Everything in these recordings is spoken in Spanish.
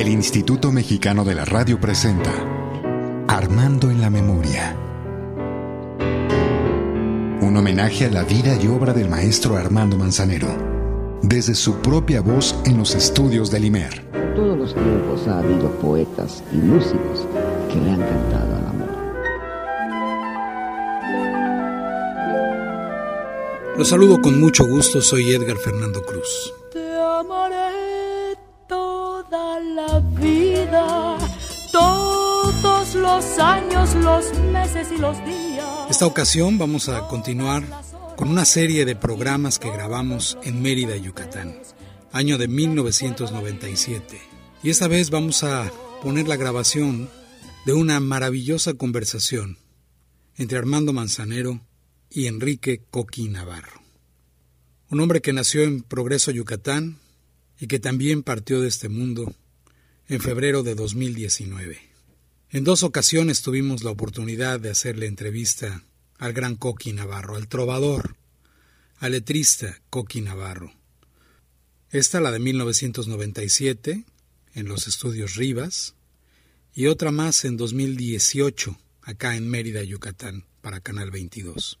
El Instituto Mexicano de la Radio presenta Armando en la Memoria. Un homenaje a la vida y obra del maestro Armando Manzanero, desde su propia voz en los estudios del IMER. todos los tiempos ha habido poetas y músicos que le han cantado al amor. Los saludo con mucho gusto, soy Edgar Fernando Cruz. Los años, los meses y los días. Esta ocasión vamos a continuar con una serie de programas que grabamos en Mérida, Yucatán, año de 1997. Y esta vez vamos a poner la grabación de una maravillosa conversación entre Armando Manzanero y Enrique Coqui Navarro. Un hombre que nació en Progreso, Yucatán, y que también partió de este mundo en febrero de 2019. En dos ocasiones tuvimos la oportunidad de hacerle entrevista al gran Coqui Navarro, al trovador, al letrista Coqui Navarro. Esta, la de 1997, en los estudios Rivas, y otra más en 2018, acá en Mérida, Yucatán, para Canal 22.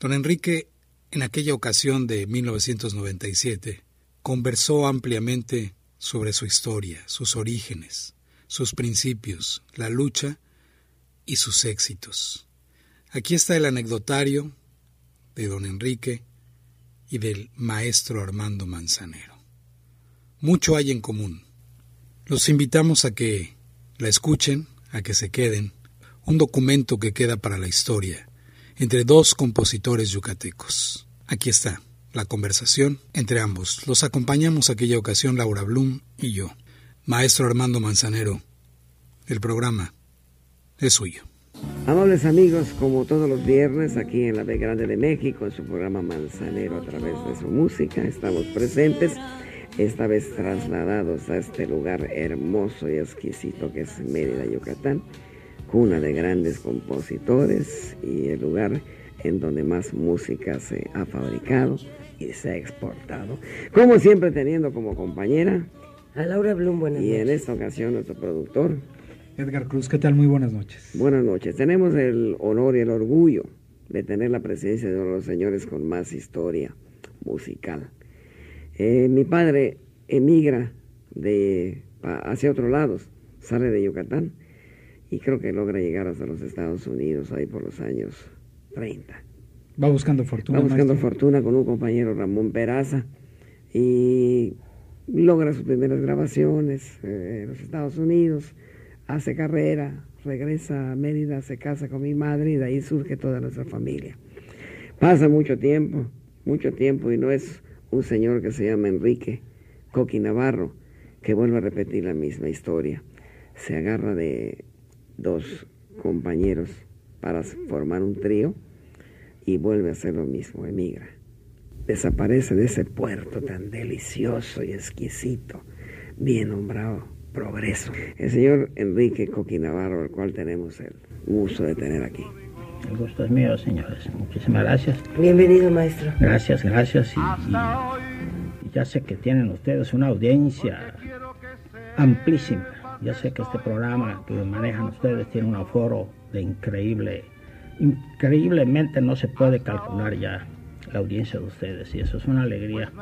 Don Enrique, en aquella ocasión de 1997, conversó ampliamente sobre su historia, sus orígenes, sus principios, la lucha y sus éxitos. Aquí está el anecdotario de don Enrique y del maestro Armando Manzanero. Mucho hay en común. Los invitamos a que la escuchen, a que se queden, un documento que queda para la historia entre dos compositores yucatecos. Aquí está la conversación entre ambos. Los acompañamos aquella ocasión Laura Blum y yo. Maestro Armando Manzanero, el programa es suyo. Amables amigos, como todos los viernes aquí en la B Grande de México, en su programa Manzanero a través de su música, estamos presentes, esta vez trasladados a este lugar hermoso y exquisito que es Mérida, Yucatán cuna de grandes compositores y el lugar en donde más música se ha fabricado y se ha exportado. Como siempre teniendo como compañera a Laura Blum, buenas y noches. en esta ocasión nuestro productor. Edgar Cruz, ¿qué tal? Muy buenas noches. Buenas noches. Tenemos el honor y el orgullo de tener la presencia de uno de los señores con más historia musical. Eh, mi padre emigra de, hacia otros lados, sale de Yucatán y creo que logra llegar hasta los Estados Unidos ahí por los años 30. Va buscando fortuna. Va buscando maestro. fortuna con un compañero Ramón Peraza y logra sus primeras grabaciones eh, en los Estados Unidos, hace carrera, regresa a Mérida, se casa con mi madre y de ahí surge toda nuestra familia. Pasa mucho tiempo, mucho tiempo y no es un señor que se llama Enrique Coqui Navarro que vuelve a repetir la misma historia. Se agarra de dos compañeros para formar un trío y vuelve a hacer lo mismo, emigra. Desaparece de ese puerto tan delicioso y exquisito, bien nombrado Progreso. El señor Enrique Coqui Navarro, al cual tenemos el gusto de tener aquí. El gusto es mío, señores. Muchísimas gracias. Bienvenido, maestro. Gracias, gracias. Y, y- y ya sé que tienen ustedes una audiencia amplísima. Ya sé que este programa que manejan ustedes tiene un aforo de increíble, increíblemente no se puede calcular ya la audiencia de ustedes y eso es una alegría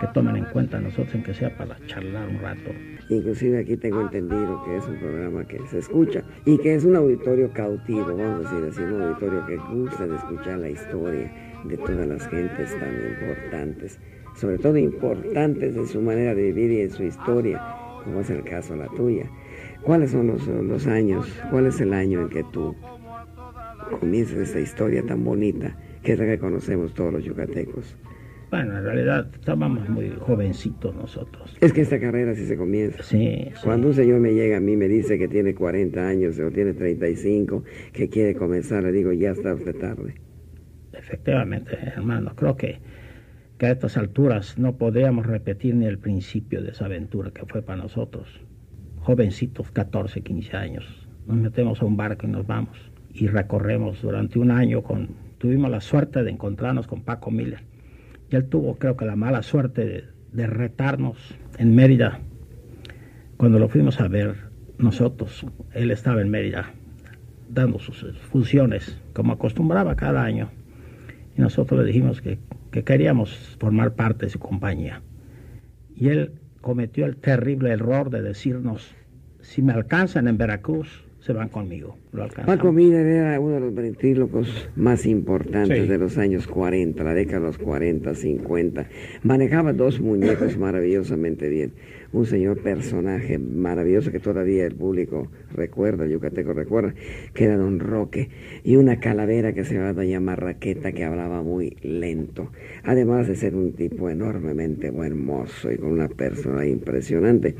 que tomen en cuenta nosotros en que sea para charlar un rato. Inclusive aquí tengo entendido que es un programa que se escucha y que es un auditorio cautivo, vamos a decir así, un auditorio que gusta de escuchar la historia de todas las gentes tan importantes, sobre todo importantes en su manera de vivir y en su historia, como es el caso la tuya. ¿Cuáles son los, los años? ¿Cuál es el año en que tú comienzas esta historia tan bonita que es la que conocemos todos los yucatecos? Bueno, en realidad estábamos muy jovencitos nosotros. Es que esta carrera sí se comienza. Sí, sí. Cuando un señor me llega a mí me dice que tiene 40 años o tiene 35, que quiere comenzar, le digo, ya está usted tarde. Efectivamente, hermano, creo que, que a estas alturas no podríamos repetir ni el principio de esa aventura que fue para nosotros. Jovencitos, 14, 15 años. Nos metemos a un barco y nos vamos. Y recorremos durante un año con... Tuvimos la suerte de encontrarnos con Paco Miller. Y él tuvo, creo que, la mala suerte de, retarnos en Mérida cuando lo fuimos a ver nosotros, él estaba en Mérida dando sus funciones como acostumbraba cada año. Y nosotros le dijimos que, que queríamos formar parte de su compañía. Y él cometió el terrible error de decirnos, si me alcanzan en Veracruz, se van conmigo. Paco Miller era uno de los ventrílocos más importantes de los años 40, la década de los 40, 50. Manejaba dos muñecos maravillosamente bien un señor personaje maravilloso que todavía el público recuerda, yucateco recuerda, que era don Roque, y una calavera que se llamaba doña Marraqueta que hablaba muy lento, además de ser un tipo enormemente buen mozo y con una persona impresionante,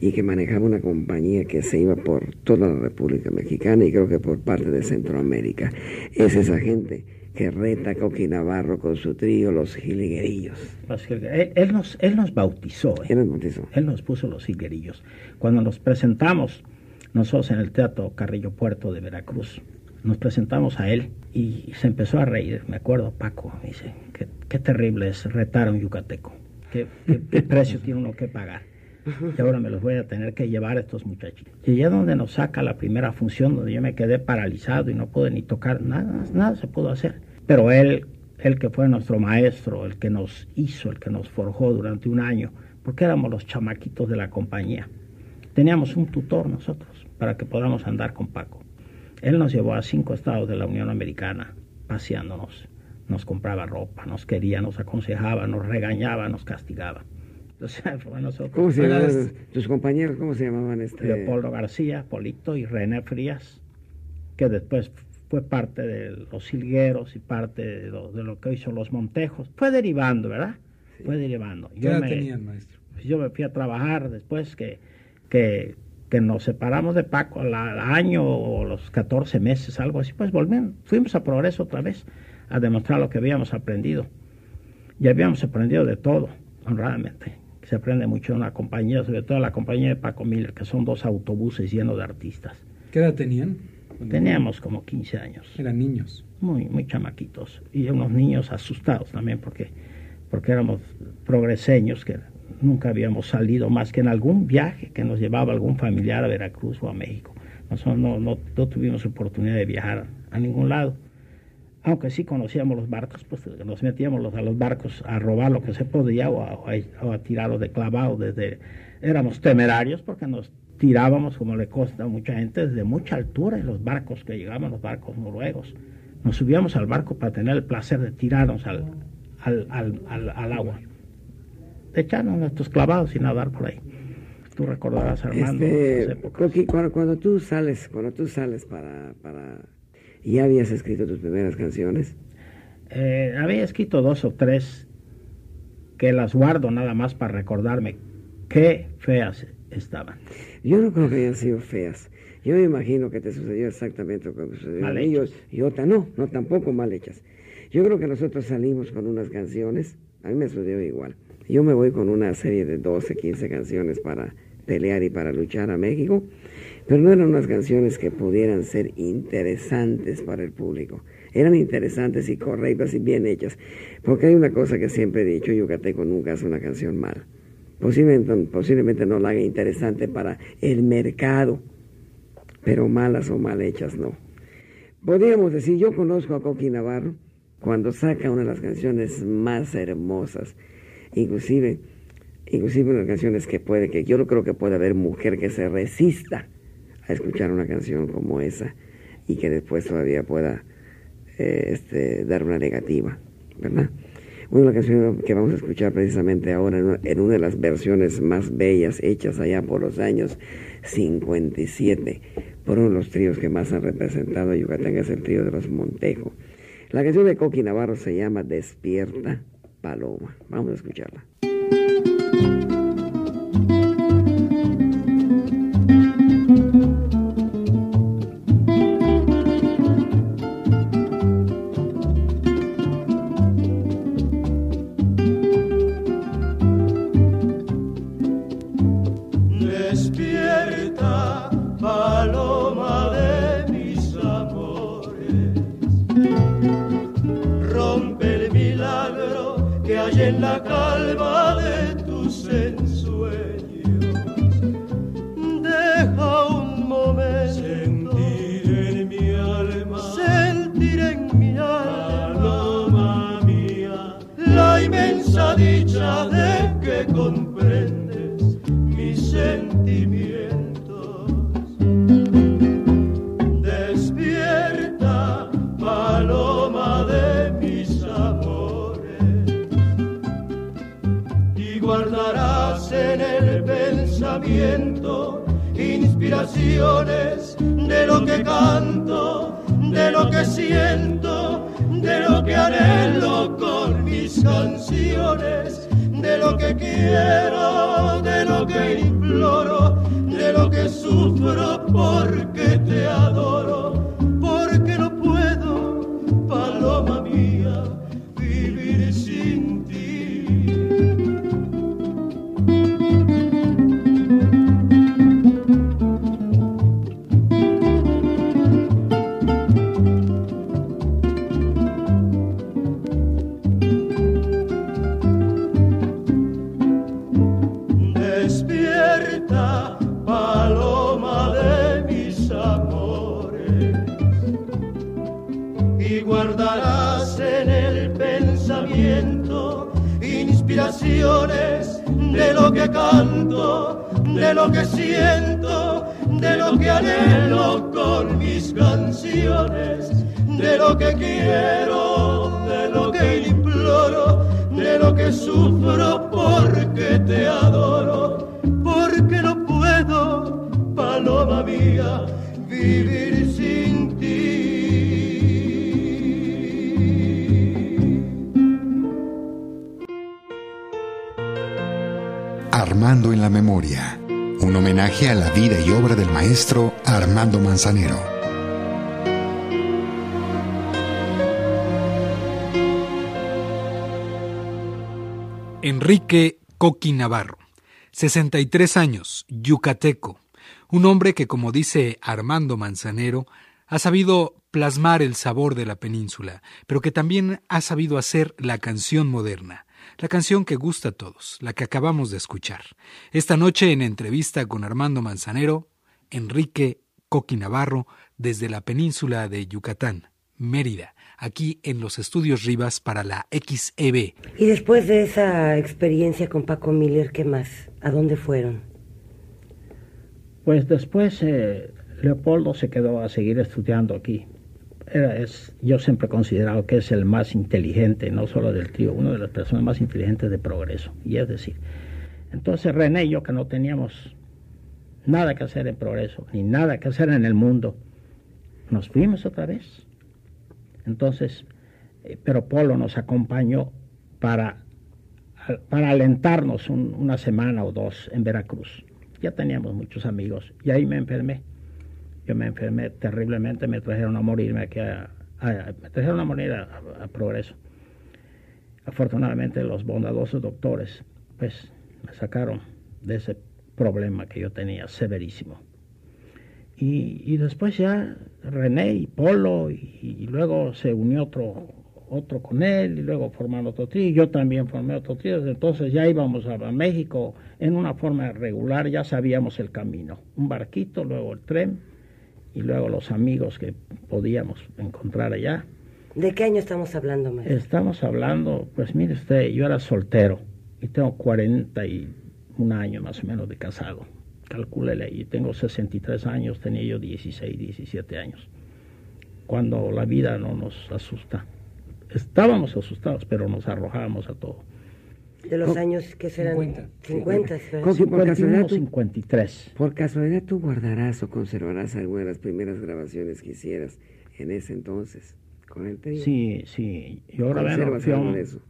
y que manejaba una compañía que se iba por toda la República Mexicana y creo que por parte de Centroamérica. Es esa gente que reta Coqui Navarro con su trío Los Jilguerillos. Él, nos, él nos bautizó. ¿eh? Él nos bautizó. Él nos puso Los Jilguerillos. Cuando nos presentamos, nosotros en el Teatro Carrillo Puerto de Veracruz, nos presentamos a él y se empezó a reír. Me acuerdo, Paco, me dice, qué, qué terrible es retar a un yucateco. ¿Qué, qué, precio tiene uno que pagar? Y ahora me los voy a tener que llevar a estos muchachos. Y allá donde nos saca la primera función, donde yo me quedé paralizado y no pude ni tocar, nada, nada se pudo hacer. Pero él, el que fue nuestro maestro, el que nos hizo, el que nos forjó durante un año, porque éramos los chamaquitos de la compañía. Teníamos un tutor nosotros para que podamos andar con Paco. Él nos llevó a cinco estados de la Unión Americana paseándonos. Nos compraba ropa, nos quería, nos aconsejaba, nos regañaba, nos castigaba. ¿Cómo se llamaban tus compañeros? ¿Cómo se llamaban? Este? Leopoldo García, Polito y René Frías, que después fue parte de los silgueros y parte de lo, que hizo los Montejos. Fue derivando, ¿verdad? Fue derivando. ¿Qué yo me, tenían, maestro? Yo me fui a trabajar después que, que, que nos separamos de Paco al año o los 14 meses, algo así, pues volvimos, fuimos a Progreso otra vez a demostrar lo que habíamos aprendido. Y habíamos aprendido de todo, honradamente se aprende mucho en una compañía, sobre todo la compañía de Paco Miller, que son dos autobuses llenos de artistas. ¿Qué edad tenían? Teníamos como 15 años. Eran niños. Muy, muy chamaquitos. Y unos niños asustados también, porque, porque éramos progreseños que nunca habíamos salido más que en algún viaje que nos llevaba algún familiar a Veracruz o a México. Nosotros no, no, no tuvimos oportunidad de viajar a ningún lado aunque sí conocíamos los barcos, pues nos metíamos a los barcos a robar lo que se podía o a, o a, tirarlos de clavado desde... Éramos temerarios porque nos tirábamos, como le consta a mucha gente, desde mucha altura en los barcos que llegaban, los barcos noruegos. Nos subíamos al barco para tener el placer de tirarnos al, al, al, al, agua, de echarnos nuestros clavados y nadar por ahí. Tú recordarás, Armando. Este, cuando, cuando, tú sales, cuando tú sales para, para ¿Y ya habías escrito tus primeras canciones? Eh, había escrito dos o tres que las guardo nada más para recordarme qué feas estaban. Yo no creo que hayan sido feas. Yo me imagino que te sucedió exactamente lo que sucedió a ellos y otra no, no tampoco mal hechas. Yo creo que nosotros salimos con unas canciones, a mí me sucedió igual. Yo me voy con una serie de 12, 15 canciones para pelear y para luchar a México pero no eran unas canciones que pudieran ser interesantes para el público. Eran interesantes y correctas y bien hechas. Porque hay una cosa que siempre he dicho, Yucateco nunca hace una canción mal. Posiblemente, posiblemente no la haga interesante para el mercado, pero malas o mal hechas no. Podríamos decir, yo conozco a Coqui Navarro cuando saca una de las canciones más hermosas, inclusive, inclusive las canciones que puede, que yo no creo que pueda haber mujer que se resista a escuchar una canción como esa y que después todavía pueda eh, este, dar una negativa, ¿verdad? Una canción que vamos a escuchar precisamente ahora en una, de las versiones más bellas hechas allá por los años 57 por uno de los tríos que más han representado a Yucatán, es el trío de los Montejo. La canción de Coqui Navarro se llama Despierta Paloma. Vamos a escucharla. Canciones, de lo que quiero, de lo que imploro, de lo que sufro porque te adoro, de lo que siento, de lo que anhelo con mis canciones, de lo que quiero, de lo que imploro, de lo que sufro porque te adoro, porque no puedo, paloma mía, vivir Armando en la Memoria, un homenaje a la vida y obra del maestro Armando Manzanero. Enrique Coqui Navarro, 63 años, yucateco, un hombre que, como dice Armando Manzanero, ha sabido plasmar el sabor de la península, pero que también ha sabido hacer la canción moderna la canción que gusta a todos, la que acabamos de escuchar. Esta noche en entrevista con Armando Manzanero, Enrique Coqui Navarro, desde la península de Yucatán, Mérida, aquí en los estudios Rivas para la XEB. Y después de esa experiencia con Paco Miller, ¿qué más? ¿A dónde fueron? Pues después eh, Leopoldo se quedó a seguir estudiando aquí es, yo siempre he considerado que es el más inteligente, no solo del trío, una de las personas más inteligentes de progreso. Y es decir, entonces René y yo que no teníamos nada que hacer en progreso, ni nada que hacer en el mundo, nos fuimos otra vez. Entonces, eh, pero Polo nos acompañó para, para alentarnos una semana o dos en Veracruz. Ya teníamos muchos amigos y ahí me enfermé yo me enfermé terriblemente, me trajeron a morirme aquí a, me trajeron a morir a, progreso. Afortunadamente los bondadosos doctores pues me sacaron de ese problema que yo tenía severísimo. Y, después ya René y Polo y, luego se unió otro otro con él y luego formaron otro trío. Yo también formé otro trío. Entonces ya íbamos a México en una forma regular, ya sabíamos el camino. Un barquito, luego el tren y luego los amigos que podíamos encontrar allá. ¿De qué año estamos hablando, maestro? Estamos hablando, pues mire usted, yo era soltero y tengo 41 años más o menos de casado. Calcúlele, y tengo 63 años, tenía yo 16, 17 años. Cuando la vida no nos asusta. Estábamos asustados, pero nos arrojábamos a todo de los años que serán 50. 50, por casualidad, 53. Por casualidad tú guardarás o conservarás alguna de las primeras grabaciones que hicieras en ese entonces con el trío. Sí, sí. Yo grabé eso?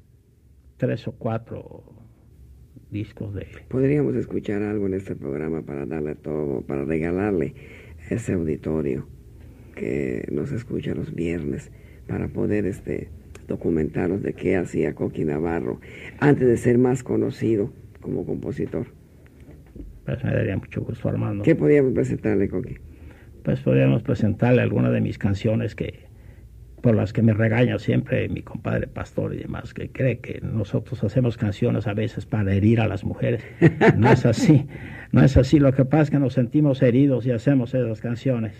tres o cuatro discos de Podríamos escuchar algo en este programa para darle todo, para regalarle a ese auditorio que nos escucha los viernes para poder este documentaros de qué hacía Coqui Navarro antes de ser más conocido como compositor. Pues me daría mucho gusto, Armando. ¿Qué podríamos presentarle, Coqui? Pues podríamos presentarle alguna de mis canciones que por las que me regaña siempre mi compadre pastor y demás, que cree que nosotros hacemos canciones a veces para herir a las mujeres. No es así, no es así. Lo que pasa es que nos sentimos heridos y hacemos esas canciones.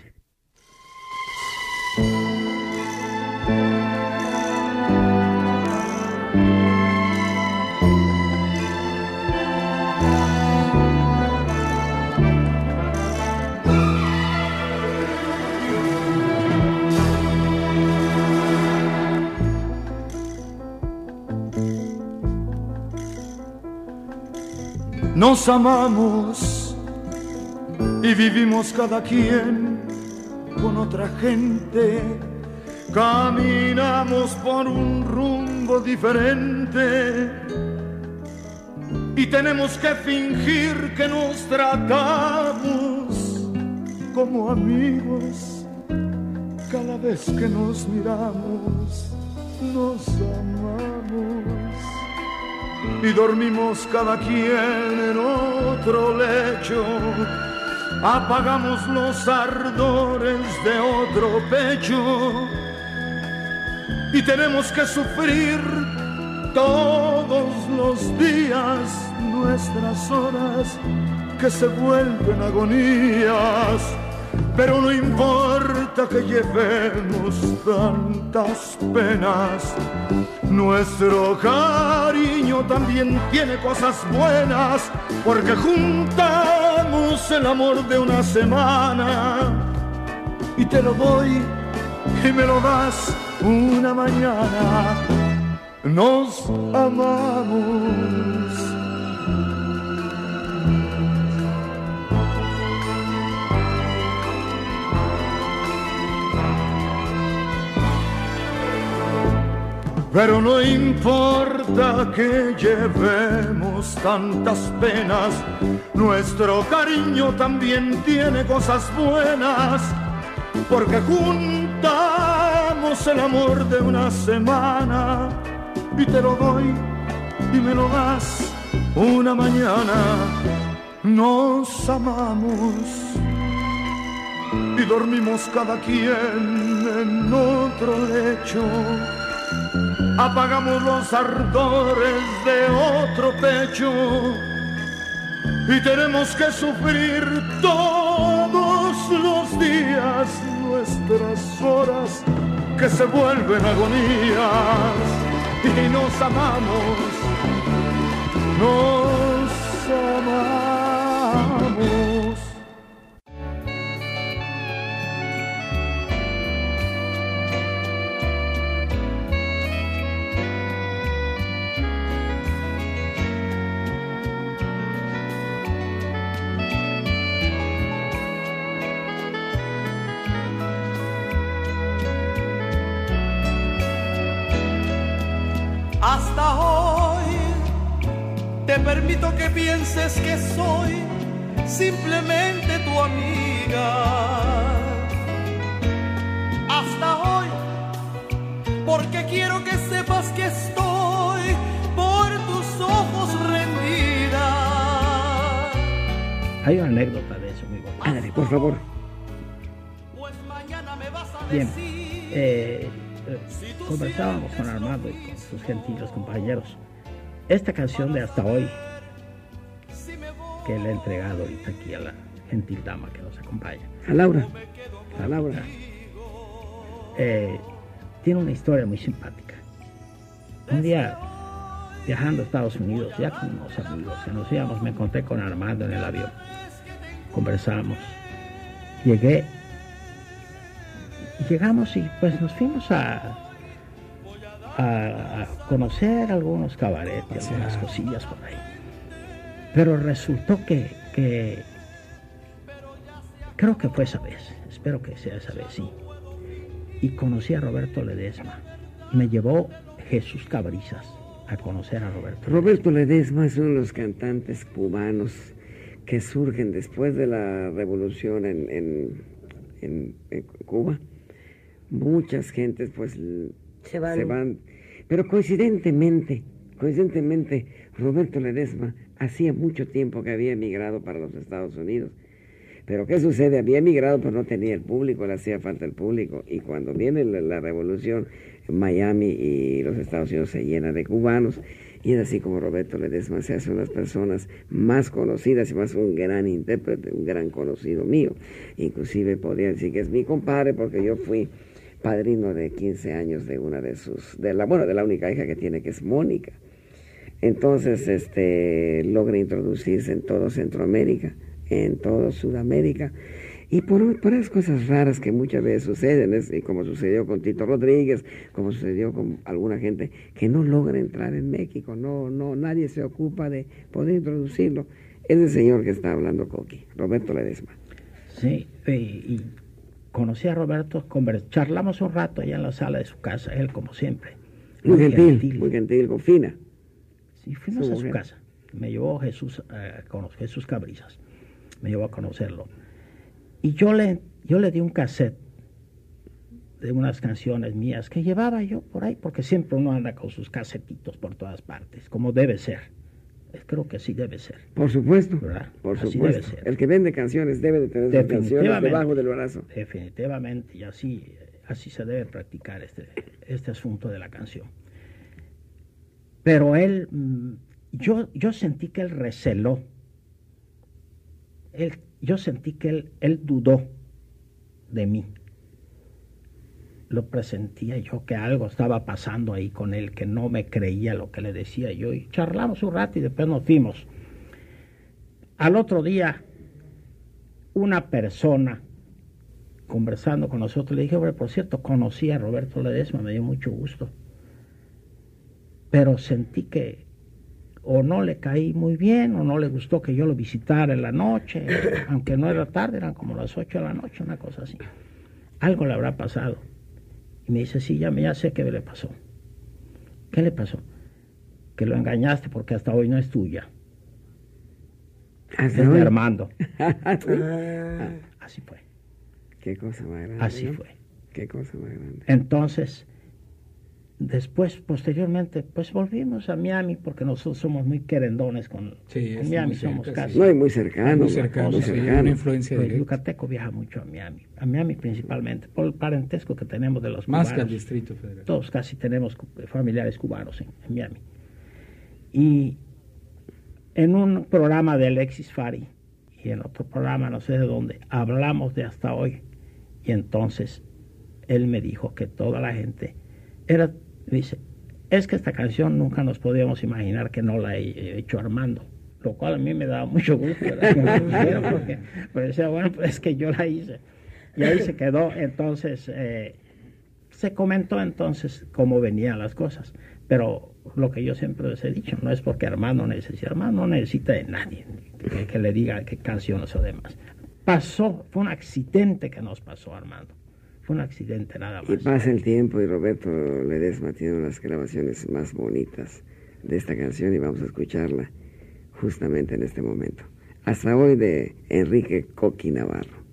Nos amamos y vivimos cada quien con otra gente. Caminamos por un rumbo diferente y tenemos que fingir que nos tratamos como amigos. Cada vez que nos miramos, nos amamos y dormimos cada quien en otro lecho. Apagamos los ardores de otro pecho y tenemos que sufrir todos los días nuestras horas que se vuelven agonías. Pero no importa que llevemos tantas penas, nuestro cariño también tiene cosas buenas, porque juntamos el amor de una semana y te lo doy y me lo das una mañana. Nos amamos. Pero no importa que llevemos tantas penas, nuestro cariño también tiene cosas buenas, porque juntamos el amor de una semana y te lo doy y me lo das una mañana. Nos amamos y dormimos cada quien en otro lecho apagamos los ardores de otro pecho y tenemos que sufrir todos los días nuestras horas que se vuelven agonías y nos amamos, nos amamos. Permito que pienses que soy simplemente tu amiga. Hasta hoy, porque quiero que sepas que estoy por tus ojos rendida. Hay una anécdota de eso, muy bonita. Ándale, por favor. Pues mañana me vas a Bien, decir. eh, eh, conversábamos con Armando y con sus gentiles compañeros. Esta canción de hasta hoy, que le he entregado ahorita aquí a la gentil dama que nos acompaña, A Laura. A Laura. eh, tiene una historia muy simpática. Un día, viajando a Estados Unidos, ya con unos amigos que nos íbamos, me encontré con Armando en el avión. Conversamos. Llegué. Llegamos y pues nos fuimos a, a, a conocer algunos cabarets, algunas cosillas por ahí. Pero resultó que, que creo que fue esa vez, espero que sea esa vez, sí. Y conocí a Roberto Ledesma. Me llevó Jesús Cabrizas a conocer a Roberto. Roberto Ledesma es uno de los cantantes cubanos que surgen después de la revolución en, en- en- en Cuba. Muchas gentes pues Se van. Pero coincidentemente, coincidentemente, Roberto Ledesma hacía mucho tiempo que había emigrado para los Estados Unidos. Pero ¿qué sucede? Había emigrado, pero no tenía el público, le hacía falta el público. Y cuando viene la, revolución, Miami y los Estados Unidos se llenan de cubanos. Y es así como Roberto Ledesma se hace una de las personas más conocidas y más un gran intérprete, un gran conocido mío. Inclusive podría decir que es mi compadre porque yo fui padrino de 15 años de una de sus, de la, bueno, de la única hija que tiene que es Mónica. Entonces, este, logra introducirse en todo Centroamérica, en todo Sudamérica, y por, por esas cosas raras que muchas veces suceden, es- y como sucedió con Tito Rodríguez, como sucedió con alguna gente que no logra entrar en México, no, no, nadie se ocupa de poder introducirlo. Es el señor que está hablando Coqui, Roberto Ledesma. Sí, y, conocí a Roberto, charlamos un rato allá en la sala de su casa, él como siempre. Muy, gentil, muy gentil, con fina. Sí, fuimos a su casa. Me llevó Jesús, eh, Jesús Cabrizas, me llevó a conocerlo. Y yo le, yo le di un cassette de unas canciones mías que llevaba yo por ahí, porque siempre uno anda con sus casetitos por todas partes, como debe ser. Creo que así debe ser. Por supuesto. Por supuesto. El que vende canciones debe de tener canciones debajo del brazo. Definitivamente, y así, así se debe practicar este, este asunto de la canción. Pero él, mm, yo, yo sentí que él receló. Él, yo sentí que él, él dudó de mí lo presentía yo que algo estaba pasando ahí con él, que no me creía lo que le decía yo. Y charlamos un rato y después nos fuimos. Al otro día, una persona conversando con nosotros le dije, hombre, por cierto, conocí a Roberto Ledesma, me dio mucho gusto. Pero sentí que o no le caí muy bien o no le gustó que yo lo visitara en la noche, aunque no era tarde, eran como las ocho de la noche, una cosa así. Algo le habrá pasado. Y me dice, sí, ya, ya sé qué le pasó. ¿Qué le pasó? Que lo engañaste porque hasta hoy no es tuya. Es de Armando. Ah, así fue. Qué cosa más grande. Así fue. Qué cosa más grande. Entonces, después, posteriormente, pues volvimos a Miami porque nosotros somos muy querendones con, Miami, somos casi. No, y muy cercanos. Muy cercanos, una influencia El yucateco viaja mucho a Miami, a Miami principalmente, por el parentesco que tenemos de los Más que al Distrito Federal. Todos casi tenemos familiares cubanos en, Miami. Y en un programa de Alexis Fari y en otro programa, no sé de dónde, hablamos de hasta hoy. Y entonces él me dijo que toda la gente era dice, es que esta canción nunca nos podíamos imaginar que no la he hecho Armando, lo cual a mí me daba mucho gusto, porque pues decía, bueno, pues es que yo la hice. Y ahí se quedó, entonces, eh, se comentó entonces cómo venían las cosas, pero lo que yo siempre les he dicho, no es porque Armando necesita, Armando no necesita de nadie que, que le diga qué canciones o demás. Pasó, fue un accidente que nos pasó Armando. Fue un accidente nada más. Y pasa el tiempo y Roberto Ledesma tiene unas grabaciones más bonitas de esta canción y vamos a escucharla justamente en este momento. Hasta hoy de Enrique Coqui Navarro.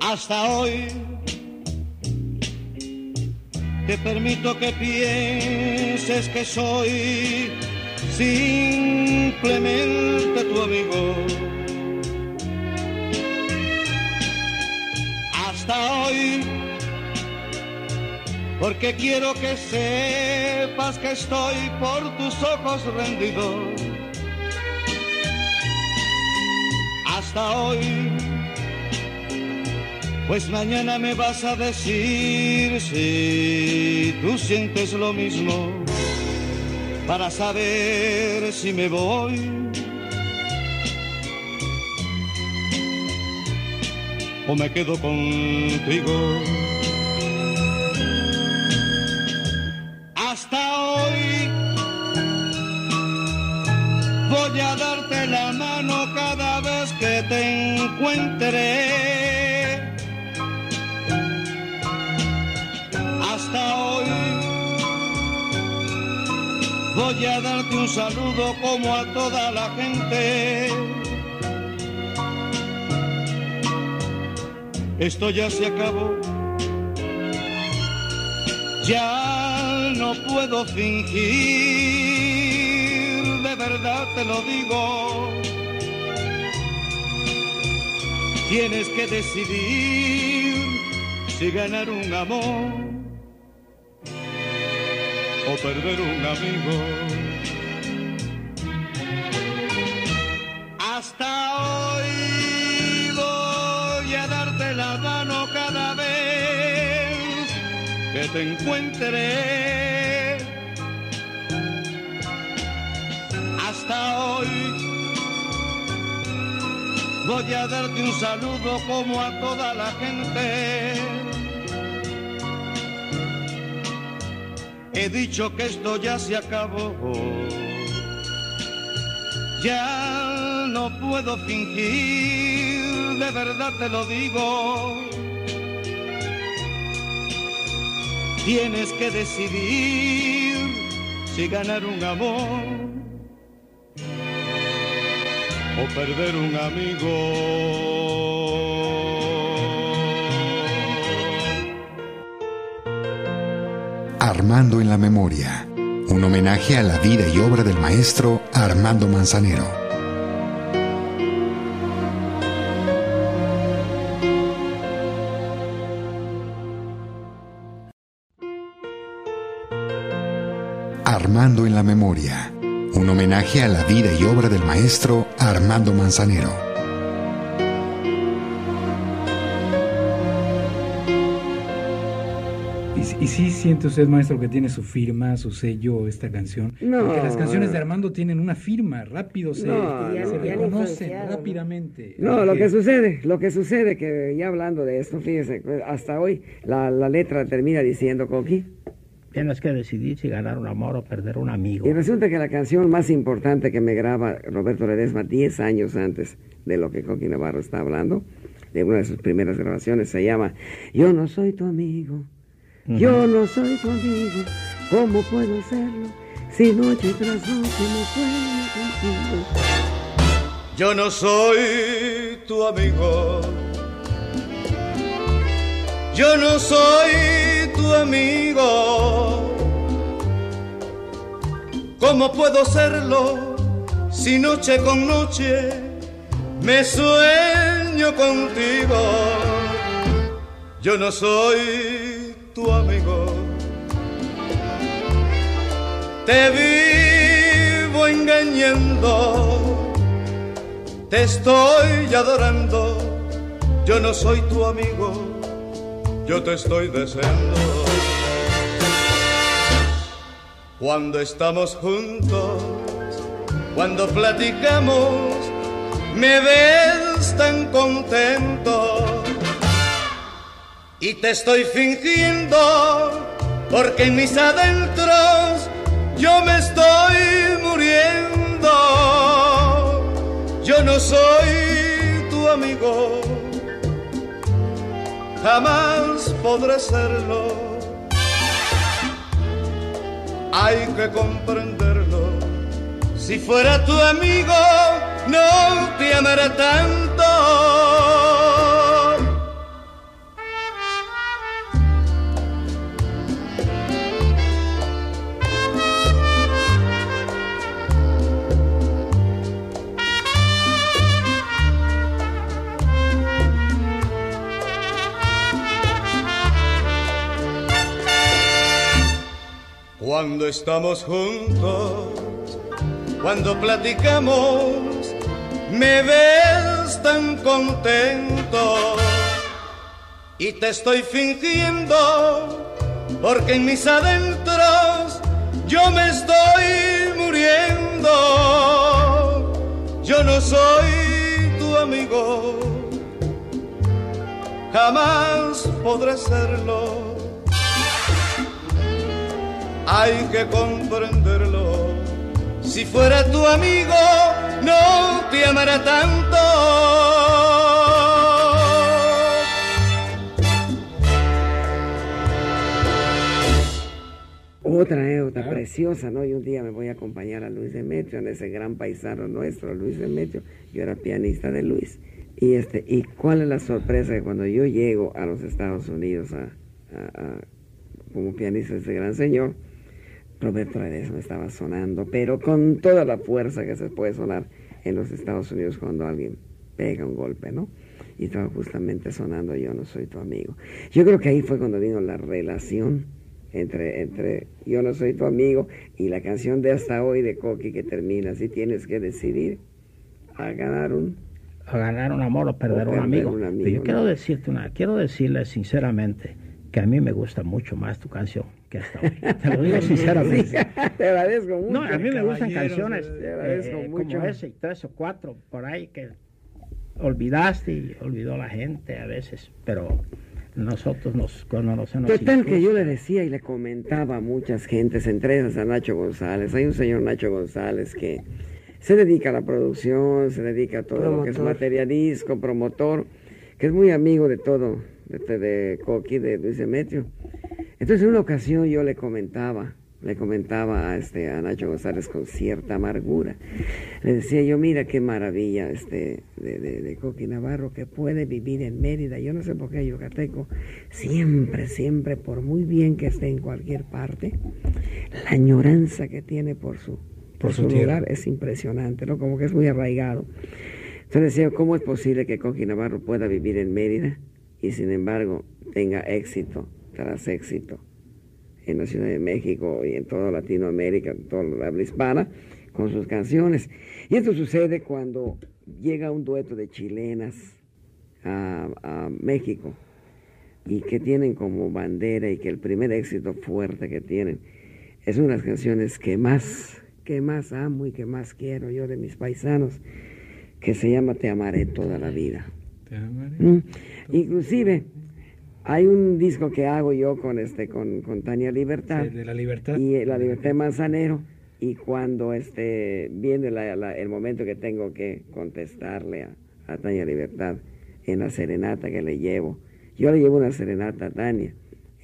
Hasta hoy te permito que pienses que soy simplemente tu amigo. Hasta hoy, porque quiero que sepas que estoy por tus ojos rendido. Hasta hoy pues mañana me vas a decir si tú sientes lo mismo para saber si me voy. O me quedo contigo. Hasta hoy voy a darte la mano cada vez que te encuentre Voy a darte un saludo como a toda la gente. Esto ya se acabó. Ya no puedo fingir, de verdad te lo digo. Tienes que decidir si ganar un amor perder un amigo. Hasta hoy voy a darte la mano cada vez que te encuentre. Hasta hoy voy a darte un saludo como a toda la gente. He dicho que esto ya se acabó. Ya no puedo fingir, de verdad te lo digo. Tienes que decidir si ganar un amor o perder un amigo. Armando en la memoria, un homenaje a la vida y obra del maestro Armando Manzanero. Armando en la memoria un homenaje a la vida y obra del maestro Armando Manzanero. ¿Y, sí siente usted, maestro, que tiene su firma, su sello, esta canción? No. Porque las canciones de Armando tienen una firma, rápido se, se reconocen rápidamente. No, lo que sucede, lo que sucede, que ya hablando de esto, fíjese, hasta hoy la, la letra termina diciendo, Coqui, Tienes que decidir si ganar un amor o perder un amigo. Y resulta que la canción más importante que me graba Roberto Ledesma 10 años antes de lo que Coqui Navarro está hablando, de una de sus primeras grabaciones, se llama Yo no soy tu amigo, yo no soy tu amigo, ¿cómo puedo serlo si noche tras noche me sueño contigo? Yo no soy tu amigo, yo no soy tu amigo. ¿Cómo puedo serlo si noche con noche me sueño contigo? Yo no soy tu amigo. Te vivo engañando, te estoy adorando. Yo no soy tu amigo yo te estoy deseando. Cuando estamos juntos, cuando platicamos, me ves tan contento. Y te estoy fingiendo, porque en mis adentros yo me estoy muriendo. Yo no soy tu amigo jamás podré serlo. Hay que comprenderlo. Si fuera tu amigo, no te amaré tanto. Cuando estamos juntos, cuando platicamos, me ves tan contento y te estoy fingiendo porque en mis adentros yo me estoy muriendo. Yo no soy tu amigo, jamás podré serlo hay que comprenderlo. Si fuera tu amigo, no te amará tanto. Otra, eh, otra preciosa, ¿no? Y un día me voy a acompañar a Luis Demetrio, en ese gran paisano nuestro, Luis Demetrio. Yo era pianista de Luis. Y este, y cuál es la sorpresa que cuando yo llego a los Estados Unidos a, como pianista de ese gran señor, Roberto Ledesma estaba sonando, pero con toda la fuerza que se puede sonar en los Estados Unidos cuando alguien pega un golpe, ¿no? Y estaba justamente sonando Yo no soy tu amigo. Yo creo que ahí fue cuando vino la relación entre, entre Yo no soy tu amigo y la canción de hasta hoy de Coqui que termina así tienes que decidir a ganar un a ganar un amor o perder, un, amigo. yo quiero decirte una, quiero decirle sinceramente que a mí me gusta mucho más tu canción que hasta hoy. Te lo digo sinceramente. te agradezco mucho. No, a mí me gustan canciones te agradezco eh, mucho. como ese, tres o cuatro por ahí que olvidaste y olvidó la gente a veces, pero nosotros nos conocemos. Total que yo le decía y le comentaba a muchas gentes, entre ellas a Nacho González. Hay un señor Nacho González que se dedica a la producción, se dedica a todo lo que es materia disco, promotor, que es muy amigo de todo, de, de Coqui, de Luis Demetrio. Entonces en una ocasión yo le comentaba, le comentaba a, este, a Nacho González con cierta amargura. Le decía yo, mira qué maravilla este, de, de, Coqui Navarro que puede vivir en Mérida. Yo no sé por qué Yucateco, siempre, siempre, por muy bien que esté en cualquier parte, la añoranza que tiene por su, por, su, lugar es impresionante, ¿no? Como que es muy arraigado. Entonces decía, ¿cómo es posible que Coqui Navarro pueda vivir en Mérida y sin embargo tenga éxito tras éxito? en la Ciudad de México y en toda Latinoamérica, en toda la habla hispana, con sus canciones. Y esto sucede cuando llega un dueto de chilenas a, a México y que tienen como bandera y que el primer éxito fuerte que tienen es una de las canciones que más, que más amo y que más quiero yo de mis paisanos, que se llama Te amaré toda la vida. Te amaré. Mm. Inclusive hay un disco que hago yo con este con, con Tania Libertad. de la Libertad. Y la Libertad de Manzanero. Y cuando este viene el momento que tengo que contestarle a, Tania Libertad en la serenata que le llevo, yo le llevo una serenata a Tania,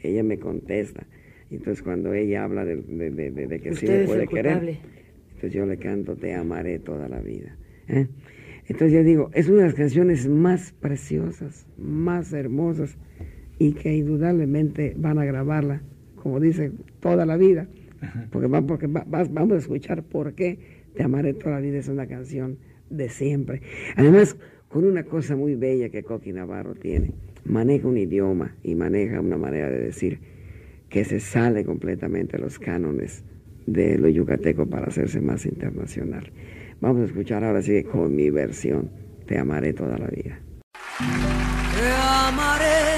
ella me contesta. Entonces cuando ella habla de, de, que sí me puede querer, entonces yo le canto Te amaré toda la vida. ¿eh? Entonces yo digo, es una de las canciones más preciosas, más hermosas y que indudablemente van a grabarla, como dice, toda la vida, porque, porque vamos a escuchar por qué Te amaré toda la vida es una canción de siempre. Además, con una cosa muy bella que Coqui Navarro tiene, maneja un idioma y maneja una manera de decir que se sale completamente de los cánones de lo yucateco para hacerse más internacional. Vamos a escuchar ahora sí con mi versión, Te amaré toda la vida. Te amaré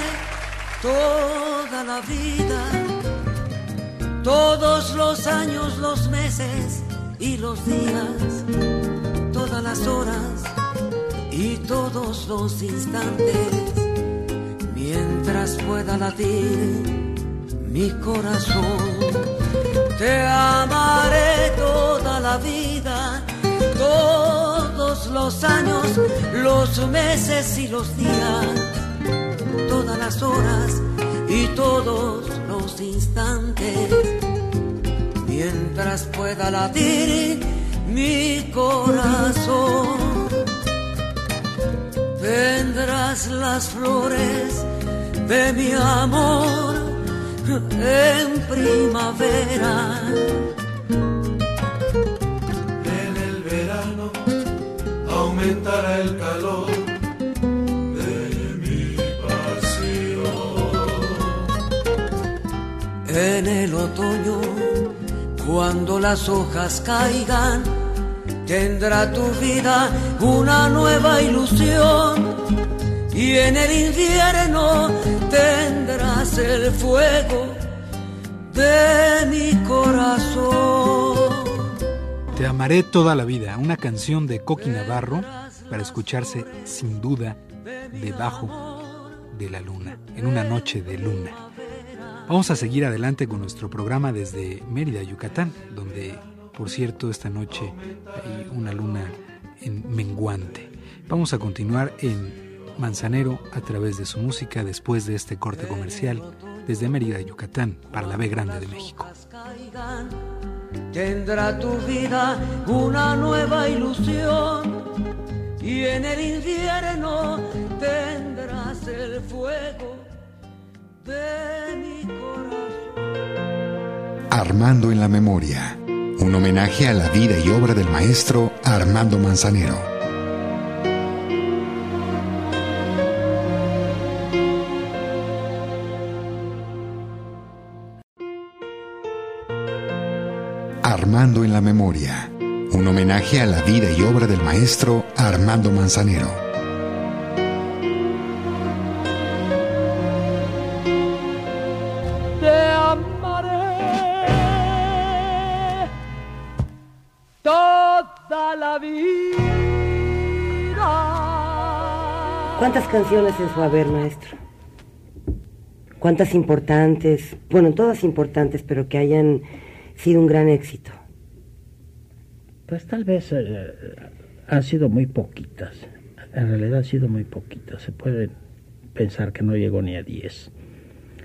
toda la vida, todos los años, los meses y los días, todas las horas y todos los instantes, mientras pueda latir mi corazón. Te amaré toda la vida, los años, los meses y los días todas las horas y todos los instantes, mientras pueda latir mi corazón. Vendrás las flores de mi amor en primavera. El calor En el otoño, cuando las hojas caigan, tendrá tu vida una nueva ilusión. Y en el invierno tendrás el fuego de mi corazón. Te amaré toda la vida, una canción de Coqui Navarro para escucharse sin duda debajo de la luna, en una noche de luna. Vamos a seguir adelante con nuestro programa desde Mérida, Yucatán, donde, por cierto, esta noche hay una luna en menguante. Vamos a continuar en Manzanero a través de su música después de este corte comercial desde Mérida, Yucatán, para la B Grande de México. Tendrá tu vida una nueva ilusión y en el invierno tendrás el fuego Armando en la memoria. Un homenaje a la vida y obra del maestro Armando Manzanero. Armando en la memoria. Un homenaje a la vida y obra del maestro Armando Manzanero. la vida. ¿Cuántas canciones en su haber, maestro? ¿Cuántas importantes? Bueno, todas importantes, pero que hayan sido un gran éxito. Pues tal vez eh, han sido muy poquitas. En realidad han sido muy poquitas. Se puede pensar que no llegó ni a 10.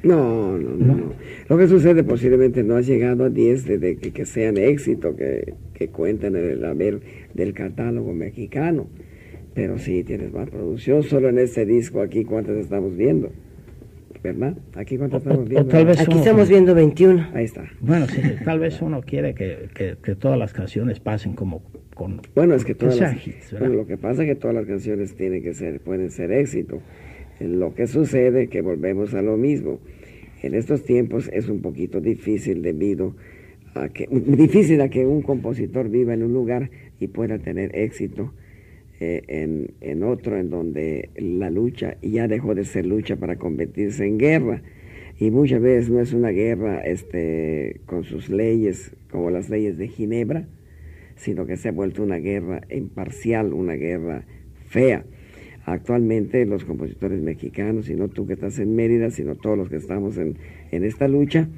No, no, no, Lo que sucede posiblemente no ha llegado a 10 desde que, que sean éxito, que, que cuenten el haber del catálogo mexicano. Pero sí, tienes más producción. Solo en este disco aquí, ¿cuántas estamos viendo? ¿Verdad? Aquí cuántas estamos viendo. aquí estamos viendo 21. Ahí está. Bueno, sí, tal vez uno quiere que, que, todas las canciones pasen como con... Bueno, es que todas las, bueno, lo que pasa es que todas las canciones tienen que ser, pueden ser éxito. Lo que sucede que volvemos a lo mismo. En estos tiempos es un poquito difícil debido a que difícil a que un compositor viva en un lugar y pueda tener éxito eh, en, otro en donde la lucha ya dejó de ser lucha para convertirse en guerra y muchas veces no es una guerra este, con sus leyes como las leyes de Ginebra, sino que se ha vuelto una guerra imparcial, una guerra fea. Actualmente los compositores mexicanos, y no tú que estás en Mérida, sino todos los que estamos en, en esta lucha,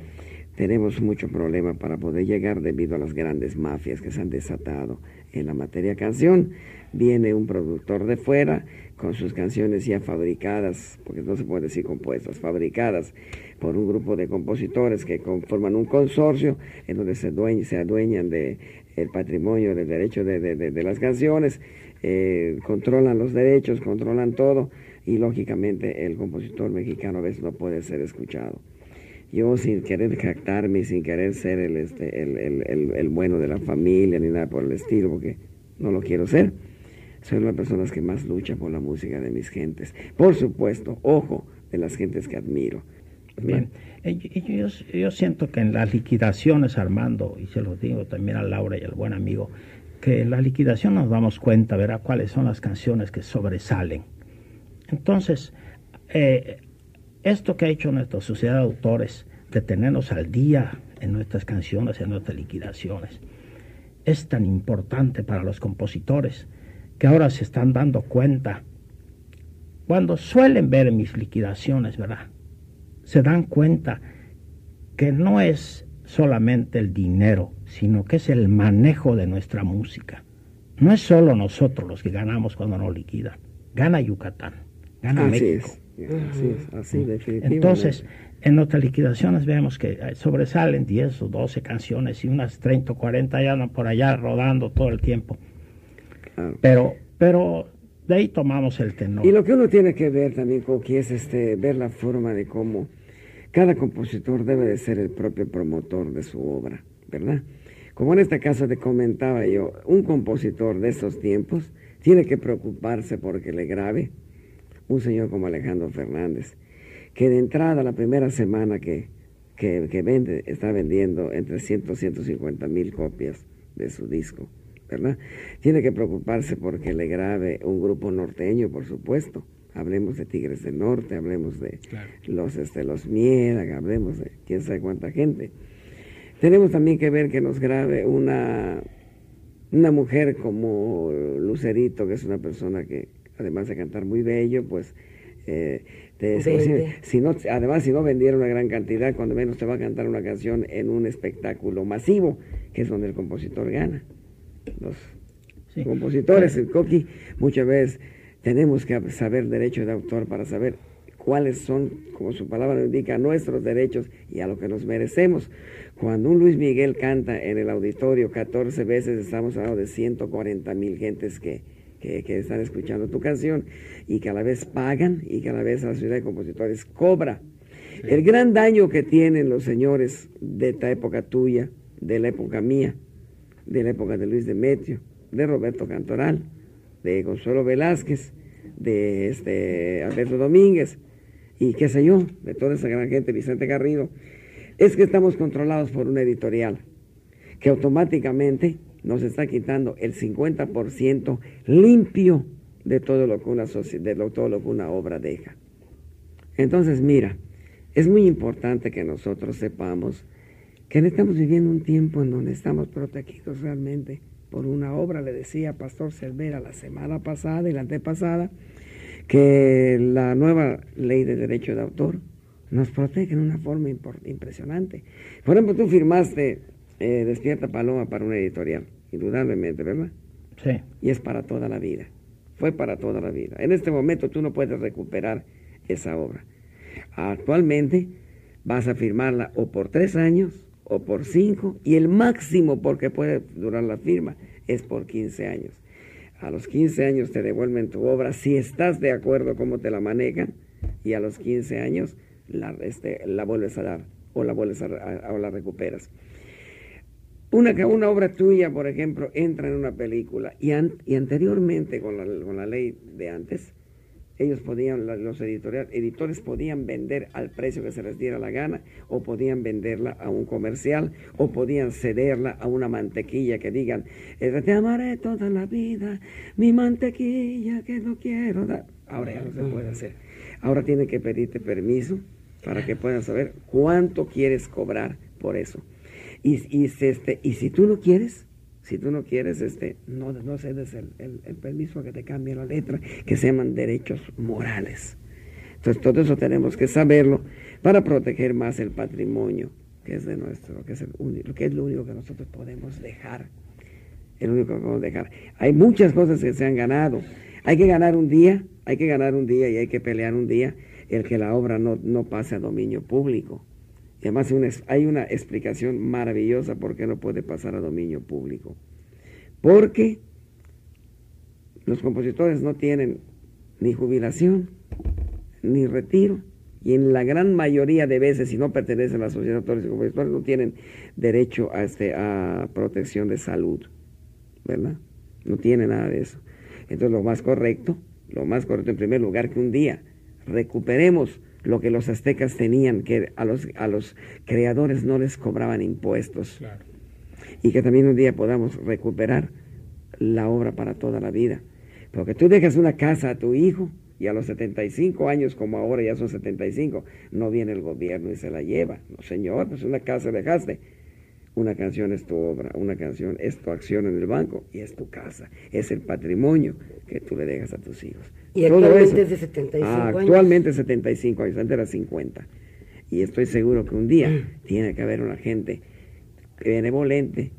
tenemos mucho problema para poder llegar debido a las grandes mafias que se han desatado en la materia canción. Viene un productor de fuera con sus canciones ya fabricadas, porque no se puede decir compuestas, fabricadas por un grupo de compositores que conforman un consorcio en donde se, se adueñan de el patrimonio, del derecho de, de, las canciones, eh, controlan los derechos, controlan todo y lógicamente el compositor mexicano a veces no puede ser escuchado. Yo sin querer jactarme, sin querer ser el, este, el, bueno de la familia ni nada por el estilo, porque no lo quiero ser, soy una de las personas que más lucha por la música de mis gentes. Por supuesto, ojo, de las gentes que admiro. Bien, yo, yo, siento que en las liquidaciones, Armando, y se lo digo también a Laura y al buen amigo, que en la liquidación nos damos cuenta, verá cuáles son las canciones que sobresalen. Entonces, eh, esto que ha hecho nuestra sociedad de autores, de tenernos al día en nuestras canciones, en nuestras liquidaciones, es tan importante para los compositores que ahora se están dando cuenta, cuando suelen ver mis liquidaciones, ¿verdad? Se dan cuenta que no es solamente el dinero, sino que es el manejo de nuestra música. No es solo nosotros los que ganamos cuando nos liquidan, gana Yucatán, gana México. Así es, así definitivamente. Entonces, en nuestras liquidaciones vemos que eh, sobresalen 10 o 12 canciones y unas 30 o 40 ya andan por allá rodando todo el tiempo. Pero, pero de ahí tomamos el tenor. Y lo que uno tiene que ver también, Coqui, es este, ver la forma de cómo cada compositor debe de ser el propio promotor de su obra, ¿verdad? Como en este caso te comentaba yo, un compositor de estos tiempos tiene que preocuparse porque le grabe un señor como Alejandro Fernández, que de entrada la primera semana que, que, vende, está vendiendo entre 100 y 150 mil copias de su disco, ¿verdad? Tiene que preocuparse porque le grabe un grupo norteño, por supuesto. Hablemos de Tigres del Norte, hablemos de los, este, los Miera, hablemos de quién sabe cuánta gente. Tenemos también que ver que nos grabe una, una mujer como Lucerito, que es una persona que además de cantar muy bello, pues eh, si, no, además si no vendiera una gran cantidad, cuando menos te va a cantar una canción en un espectáculo masivo, que es donde el compositor gana. Los compositores, el coqui, muchas veces tenemos que saber derecho de autor para saber cuáles son, como su palabra indica, nuestros derechos y a lo que nos merecemos. Cuando un Luis Miguel canta en el auditorio 14 veces, estamos hablando de 140 mil gentes que, que, están escuchando tu canción y que a la vez pagan y que a la vez la ciudad de compositores cobra. El gran daño que tienen los señores de esta época tuya, de la época mía, de la época de Luis Demetrio, de Roberto Cantoral, de Consuelo Velázquez, de este Alberto Domínguez y qué sé yo, de toda esa gran gente, Vicente Garrido, es que estamos controlados por una editorial que automáticamente nos está quitando el 50% limpio de todo lo que una de todo lo que una obra deja. Entonces, mira, es muy importante que nosotros sepamos que estamos viviendo un tiempo en donde estamos protegidos realmente por una obra, le decía Pastor Cervera la semana pasada y la antepasada, que la nueva ley de derecho de autor nos protege en una forma impresionante. Por ejemplo, tú firmaste eh, Despierta Paloma para una editorial, indudablemente, ¿verdad? Sí. Y es para toda la vida. Fue para toda la vida. En este momento tú no puedes recuperar esa obra. Actualmente vas a firmarla o por tres años o por cinco y el máximo porque puede durar la firma es por 15 años. A los 15 años te devuelven tu obra si estás de acuerdo cómo te la manejan y a los 15 años la, este, la vuelves a dar o la vuelves a, o la recuperas. Una, una obra tuya, por ejemplo, entra en una película y, y anteriormente con la, con la ley de antes, ellos podían, los editorial, editores podían vender al precio que se les diera la gana, o podían venderla a un comercial, o podían cederla a una mantequilla que digan, eh, te amaré toda la vida, mi mantequilla que no quiero dar. Ahora ya no se puede hacer. Ahora tiene que pedirte permiso para que puedan saber cuánto quieres cobrar por eso. Y, y, este, y si tú no quieres, si tú no quieres, este, no, no cedes el, el, permiso a que te cambie la letra, que se llaman derechos morales. Entonces, todo eso tenemos que saberlo para proteger más el patrimonio, que es de nuestro, que es, el único, que es lo único que nosotros podemos dejar. El único que podemos dejar. Hay muchas cosas que se han ganado. Hay que ganar un día, hay que ganar un día y hay que pelear un día el que la obra no, no pase a dominio público. Y además hay una explicación maravillosa por qué no puede pasar a dominio público. Porque los compositores no tienen ni jubilación, ni retiro, y en la gran mayoría de veces, si no pertenecen a la sociedad de autores y compositores, no tienen derecho a, este, a protección de salud, ¿verdad? No tienen nada de eso. Entonces lo más correcto, lo más correcto en primer lugar que un día recuperemos lo que los aztecas tenían, que a los, a los creadores no les cobraban impuestos. Y que también un día podamos recuperar la obra para toda la vida. Porque tú dejas una casa a tu hijo y a los 75 años, como ahora ya son 75, no viene el gobierno y se la lleva. No, señor, pues una casa dejaste. Una canción es tu obra, una canción es tu acción en el banco y es tu casa, es el patrimonio que tú le dejas a tus hijos. Y actualmente es de 75 ah, años. Actualmente 75 años, antes era 50. Y estoy seguro que un día mm. tiene que haber una gente benevolente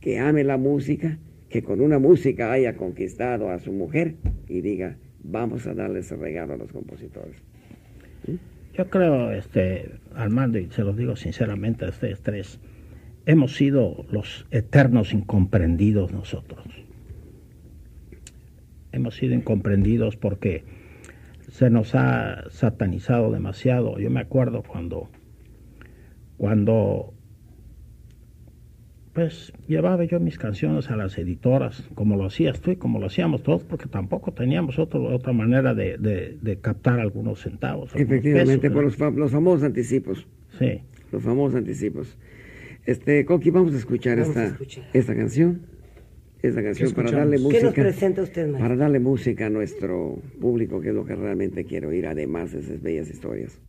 que ame la música, que con una música haya conquistado a su mujer y diga, vamos a darle ese regalo a los compositores. ¿Mm? Yo creo, este, Armando, y se lo digo sinceramente a ustedes tres, hemos sido los eternos incomprendidos nosotros hemos sido incomprendidos porque se nos ha satanizado demasiado. Yo me acuerdo cuando, cuando pues llevaba yo mis canciones a las editoras, como lo hacías tú y como lo hacíamos todos, porque tampoco teníamos otra manera de, captar algunos centavos. Efectivamente, por los, los, famosos anticipos. Sí. Los famosos anticipos. Este, Coqui, vamos a escuchar, esta, esta canción esa canción para darle música. Para darle música a nuestro público, que es lo que realmente quiero oír, además de esas bellas historias.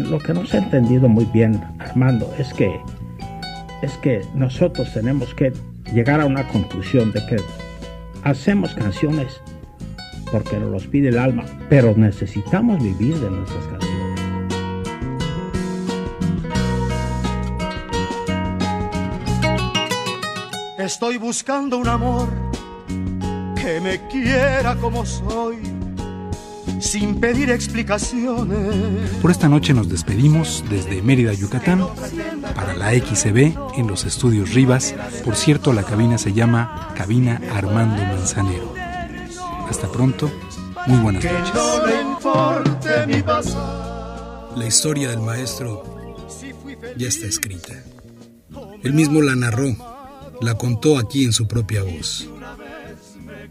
Lo que no se ha entendido muy bien, Armando, es que, es que nosotros tenemos que llegar a una conclusión de que hacemos canciones porque nos los pide el alma, pero necesitamos vivir de nuestras canciones. Estoy buscando un amor que me quiera como soy sin pedir explicaciones. Por esta noche nos despedimos desde Mérida, Yucatán, para la XCB en los estudios Rivas. Por cierto, la cabina se llama Cabina Armando Manzanero. Hasta pronto, muy buenas noches. La historia del maestro ya está escrita. Él mismo la narró, la contó aquí en su propia voz.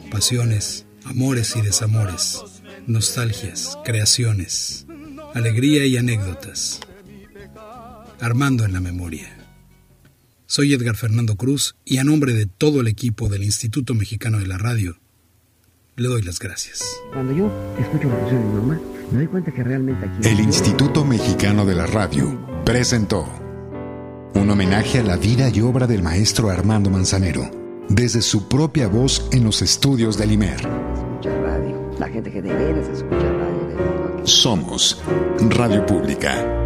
Pasiones, amores y desamores nostalgias, creaciones, alegría y anécdotas. Armando en la memoria. Soy Edgar Fernando Cruz y a nombre de todo el equipo del Instituto Mexicano de la Radio, le doy las gracias. Cuando yo escucho la canción de mi mamá, me doy cuenta que realmente aquí... El Instituto Mexicano de la Radio presentó un homenaje a la vida y obra del maestro Armando Manzanero, desde su propia voz en los estudios del IMER la gente que de veras escucha radio. Somos Radio Pública